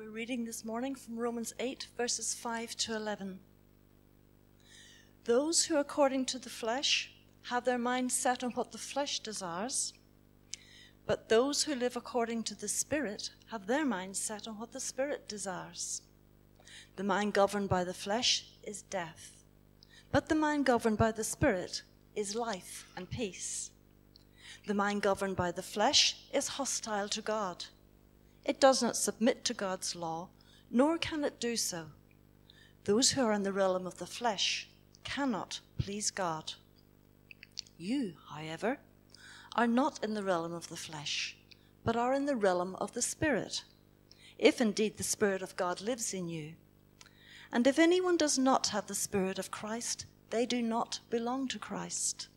We're reading this morning from Romans 8, verses 5 to 11. Those who, according to the flesh, have their mind set on what the flesh desires, but those who live according to the Spirit have their mind set on what the Spirit desires. The mind governed by the flesh is death, but the mind governed by the Spirit is life and peace. The mind governed by the flesh is hostile to God. It does not submit to God's law, nor can it do so. Those who are in the realm of the flesh cannot please God. You, however, are not in the realm of the flesh, but are in the realm of the Spirit, if indeed the Spirit of God lives in you. And if anyone does not have the Spirit of Christ, they do not belong to Christ.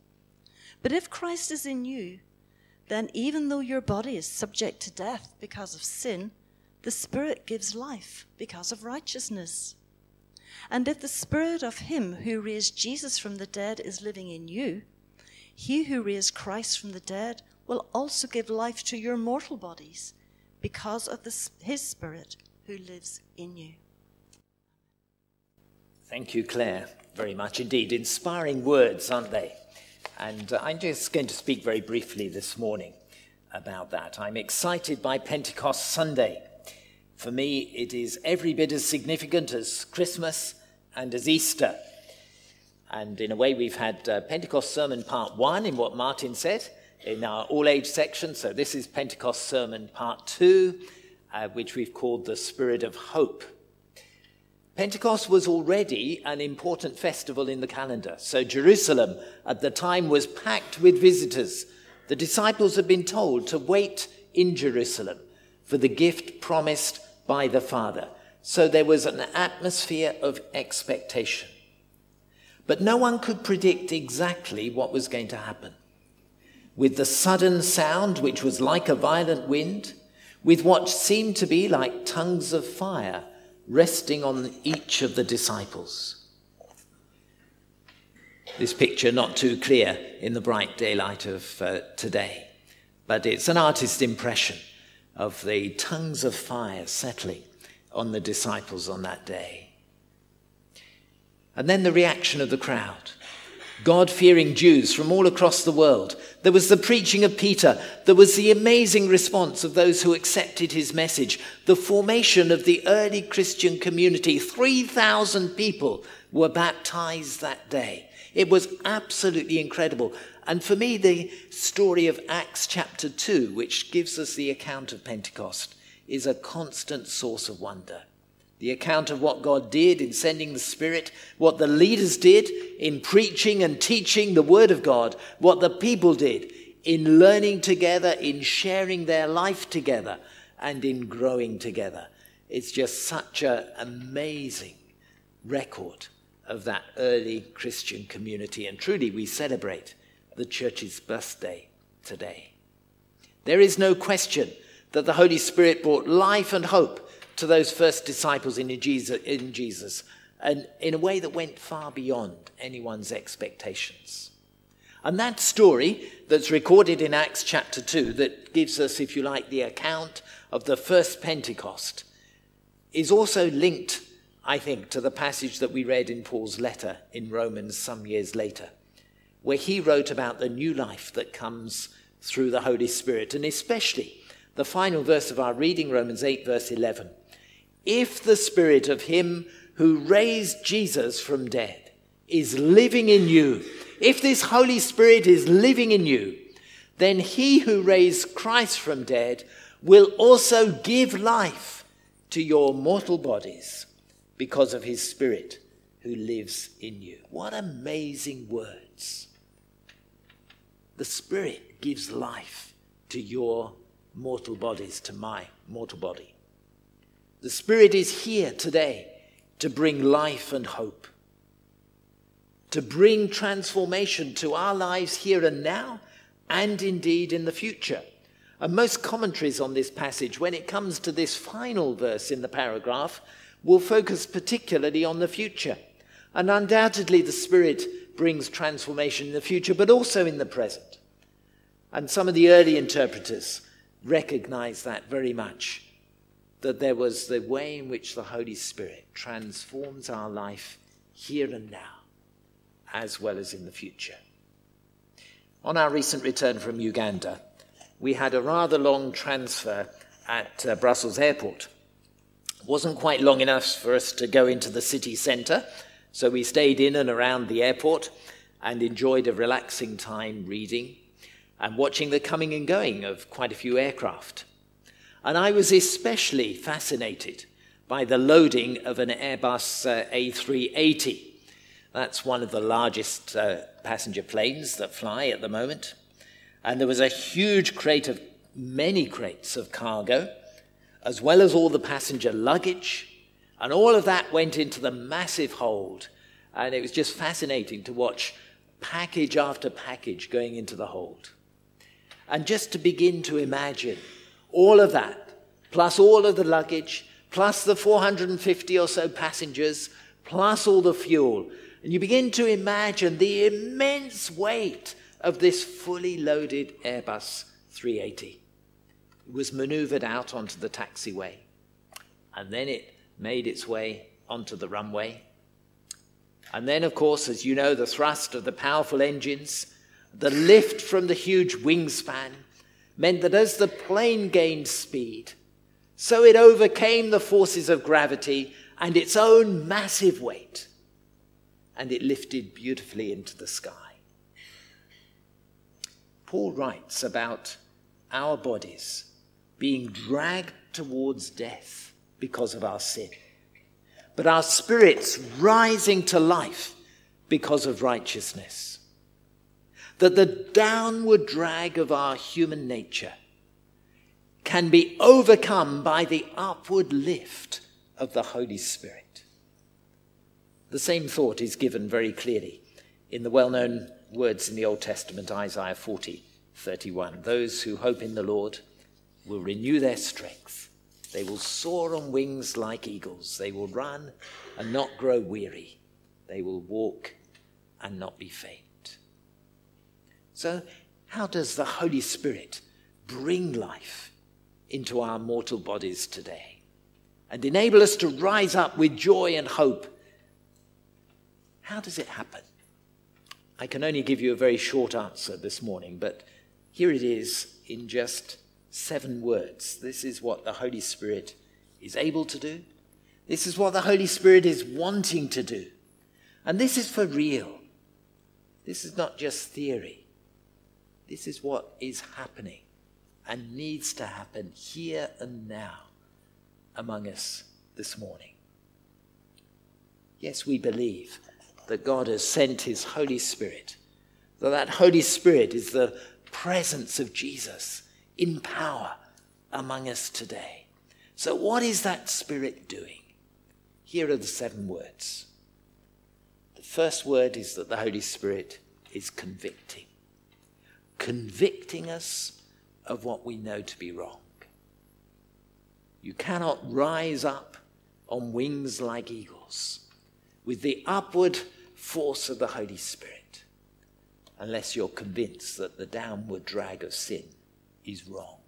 But if Christ is in you, then even though your body is subject to death because of sin, the Spirit gives life because of righteousness. And if the Spirit of Him who raised Jesus from the dead is living in you, He who raised Christ from the dead will also give life to your mortal bodies because of the, His Spirit who lives in you. Thank you, Claire, very much indeed. Inspiring words, aren't they? And I'm just going to speak very briefly this morning about that. I'm excited by Pentecost Sunday. For me, it is every bit as significant as Christmas and as Easter. And in a way, we've had uh, Pentecost Sermon Part 1 in what Martin said in our all age section. So this is Pentecost Sermon Part 2, uh, which we've called the Spirit of Hope. Pentecost was already an important festival in the calendar. So Jerusalem at the time was packed with visitors. The disciples had been told to wait in Jerusalem for the gift promised by the Father. So there was an atmosphere of expectation. But no one could predict exactly what was going to happen. With the sudden sound, which was like a violent wind, with what seemed to be like tongues of fire resting on each of the disciples. This picture not too clear in the bright daylight of uh, today, but it's an artist's impression of the tongues of fire settling on the disciples on that day. And then the reaction of the crowd. God fearing Jews from all across the world. There was the preaching of Peter. There was the amazing response of those who accepted his message. The formation of the early Christian community. 3,000 people were baptized that day. It was absolutely incredible. And for me, the story of Acts chapter 2, which gives us the account of Pentecost, is a constant source of wonder the account of what God did in sending the Spirit, what the leaders did in preaching and teaching the Word of God, what the people did in learning together, in sharing their life together, and in growing together. It's just such an amazing record of that early Christian community. And truly, we celebrate the church's birthday today. There is no question that the Holy Spirit brought life and hope to those first disciples in Jesus, in Jesus and in a way that went far beyond anyone's expectations. And that story that's recorded in Acts chapter 2, that gives us, if you like, the account of the first Pentecost, is also linked, I think, to the passage that we read in Paul's letter in Romans some years later, where he wrote about the new life that comes through the Holy Spirit, and especially the final verse of our reading, Romans 8, verse 11 if the spirit of him who raised Jesus from dead is living in you, if this Holy Spirit is living in you, then he who raised Christ from dead will also give life to your mortal bodies because of his Spirit who lives in you. What amazing words! The Spirit gives life to your mortal bodies, to my mortal body. The Spirit is here today to bring life and hope, to bring transformation to our lives here and now, and indeed in the future. And most commentaries on this passage, when it comes to this final verse in the paragraph, will focus particularly on the future. And undoubtedly, the Spirit brings transformation in the future, but also in the present. And some of the early interpreters recognize that very much that there was the way in which the Holy Spirit transforms our life here and now, as well as in the future. On our recent return from Uganda, we had a rather long transfer at uh, Brussels Airport. It wasn't quite long enough for us to go into the city centre, so we stayed in and around the airport and enjoyed a relaxing time reading and watching the coming and going of quite a few aircraft. And I was especially fascinated by the loading of an Airbus uh, A380. That's one of the largest uh, passenger planes that fly at the moment. And there was a huge crate of many crates of cargo, as well as all the passenger luggage. And all of that went into the massive hold. And it was just fascinating to watch package after package going into the hold. And just to begin to imagine all of that, plus all of the luggage, plus the 450 or so passengers, plus all the fuel. And you begin to imagine the immense weight of this fully loaded Airbus 380. It was maneuvered out onto the taxiway. And then it made its way onto the runway. And then, of course, as you know, the thrust of the powerful engines, the lift from the huge wingspan, meant that as the plane gained speed, so it overcame the forces of gravity and its own massive weight, and it lifted beautifully into the sky. Paul writes about our bodies being dragged towards death because of our sin, but our spirits rising to life because of righteousness that the downward drag of our human nature can be overcome by the upward lift of the Holy Spirit. The same thought is given very clearly in the well known words in the Old Testament, Isaiah 40 31. Those who hope in the Lord will renew their strength. They will soar on wings like eagles. They will run and not grow weary. They will walk and not be faint. So, how does the Holy Spirit bring life into our mortal bodies today and enable us to rise up with joy and hope? How does it happen? I can only give you a very short answer this morning, but here it is in just seven words. This is what the Holy Spirit is able to do. This is what the Holy Spirit is wanting to do. And this is for real. This is not just theory. This is what is happening and needs to happen here and now among us this morning. Yes, we believe that God has sent his Holy Spirit, that that Holy Spirit is the presence of Jesus in power among us today. So, what is that Spirit doing? Here are the seven words. The first word is that the Holy Spirit is convicting convicting us of what we know to be wrong. You cannot rise up on wings like eagles with the upward force of the Holy Spirit unless you're convinced that the downward drag of sin is wrong.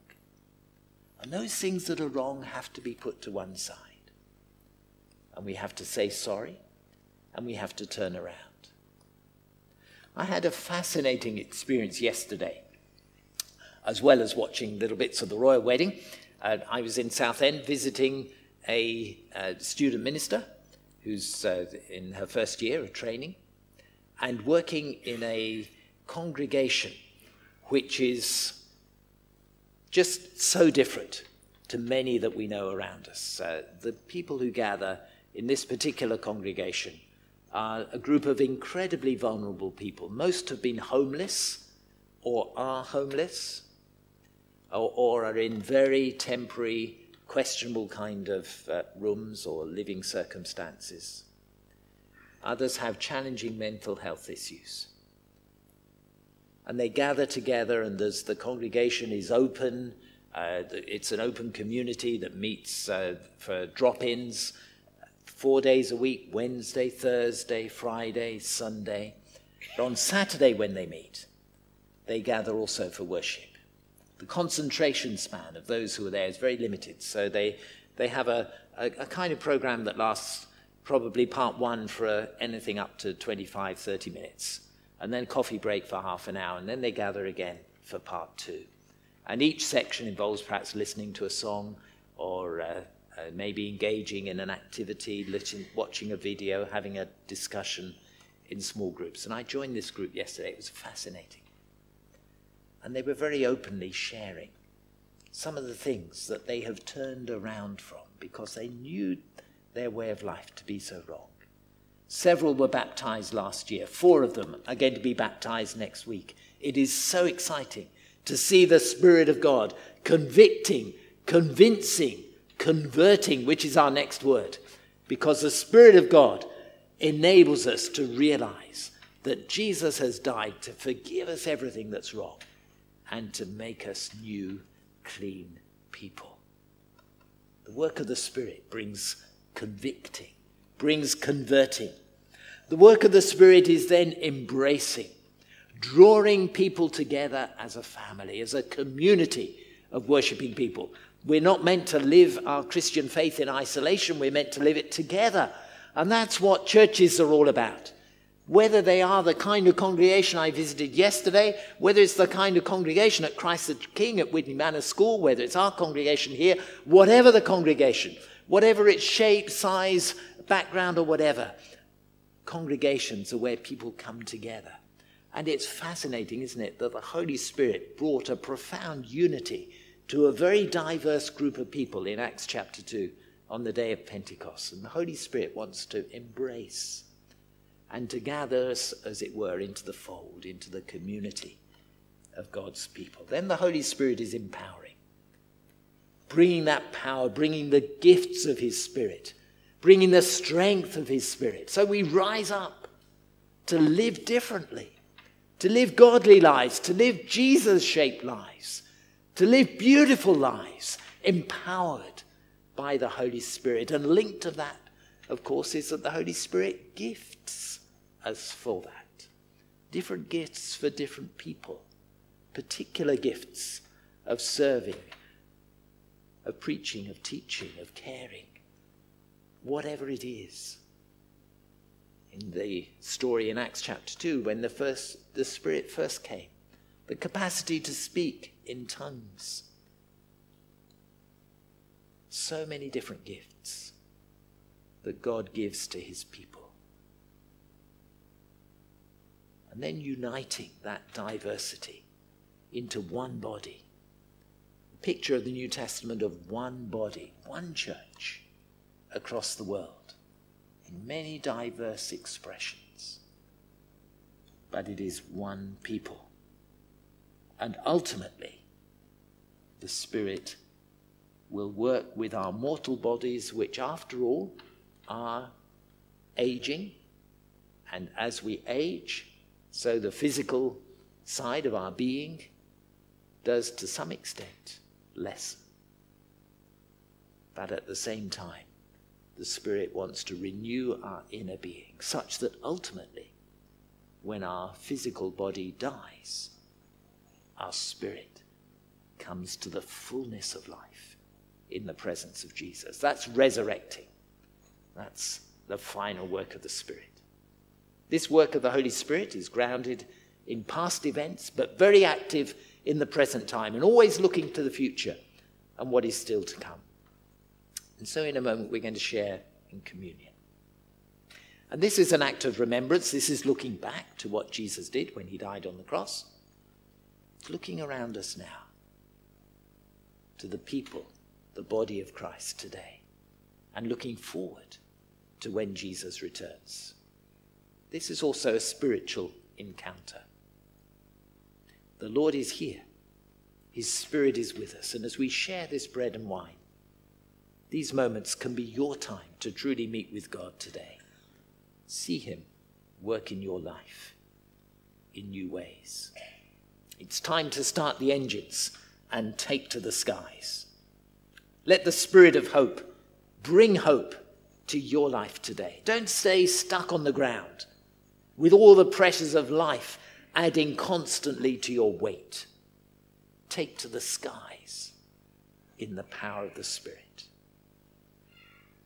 And those things that are wrong have to be put to one side. And we have to say sorry and we have to turn around. I had a fascinating experience yesterday, as well as watching little bits of the royal wedding. Uh, I was in Southend visiting a, a student minister who's uh, in her first year of training and working in a congregation which is just so different to many that we know around us. Uh, the people who gather in this particular congregation are a group of incredibly vulnerable people. Most have been homeless or are homeless or, or are in very temporary, questionable kind of uh, rooms or living circumstances. Others have challenging mental health issues. And they gather together, and as the congregation is open, uh, it's an open community that meets uh, for drop ins four days a week Wednesday, Thursday, Friday, Sunday. But on Saturday, when they meet, they gather also for worship. The concentration span of those who are there is very limited, so they They have a, a, a kind of program that lasts probably part one for uh, anything up to 25, 30 minutes, and then coffee break for half an hour, and then they gather again for part two. And each section involves perhaps listening to a song or uh, uh, maybe engaging in an activity, watching a video, having a discussion in small groups. And I joined this group yesterday. It was fascinating. And they were very openly sharing some of the things that they have turned around from because they knew their way of life to be so wrong. Several were baptized last year. Four of them are going to be baptized next week. It is so exciting to see the Spirit of God convicting, convincing, converting, which is our next word, because the Spirit of God enables us to realize that Jesus has died to forgive us everything that's wrong and to make us new, clean people. The work of the Spirit brings convicting, brings converting. The work of the Spirit is then embracing, drawing people together as a family, as a community of worshipping people. We're not meant to live our Christian faith in isolation, we're meant to live it together. And that's what churches are all about. Whether they are the kind of congregation I visited yesterday, whether it's the kind of congregation at Christ the King at Whitney Manor School, whether it's our congregation here, whatever the congregation, whatever its shape, size, background, or whatever, congregations are where people come together. And it's fascinating, isn't it, that the Holy Spirit brought a profound unity to a very diverse group of people in Acts chapter 2 on the day of Pentecost. And the Holy Spirit wants to embrace and to gather us, as it were, into the fold, into the community of God's people. Then the Holy Spirit is empowering, bringing that power, bringing the gifts of His Spirit, bringing the strength of His Spirit. So we rise up to live differently, to live godly lives, to live Jesus shaped lives to live beautiful lives, empowered by the Holy Spirit. And linked to that, of course, is that the Holy Spirit gifts us for that. Different gifts for different people, particular gifts of serving, of preaching, of teaching, of caring, whatever it is. In the story in Acts chapter 2, when the, first, the Spirit first came, the capacity to speak in tongues. So many different gifts that God gives to his people. And then uniting that diversity into one body. A picture of the New Testament of one body, one church across the world in many diverse expressions. But it is one people and ultimately, the Spirit will work with our mortal bodies, which, after all, are aging. And as we age, so the physical side of our being does, to some extent, lessen. But at the same time, the Spirit wants to renew our inner being, such that ultimately, when our physical body dies, our spirit comes to the fullness of life in the presence of Jesus. That's resurrecting. That's the final work of the Spirit. This work of the Holy Spirit is grounded in past events, but very active in the present time and always looking to the future and what is still to come. And so, in a moment, we're going to share in communion. And this is an act of remembrance. This is looking back to what Jesus did when he died on the cross looking around us now to the people, the body of Christ today, and looking forward to when Jesus returns. This is also a spiritual encounter. The Lord is here. His Spirit is with us. And as we share this bread and wine, these moments can be your time to truly meet with God today. See Him work in your life in new ways. It's time to start the engines and take to the skies. Let the spirit of hope bring hope to your life today. Don't stay stuck on the ground with all the pressures of life adding constantly to your weight. Take to the skies in the power of the Spirit.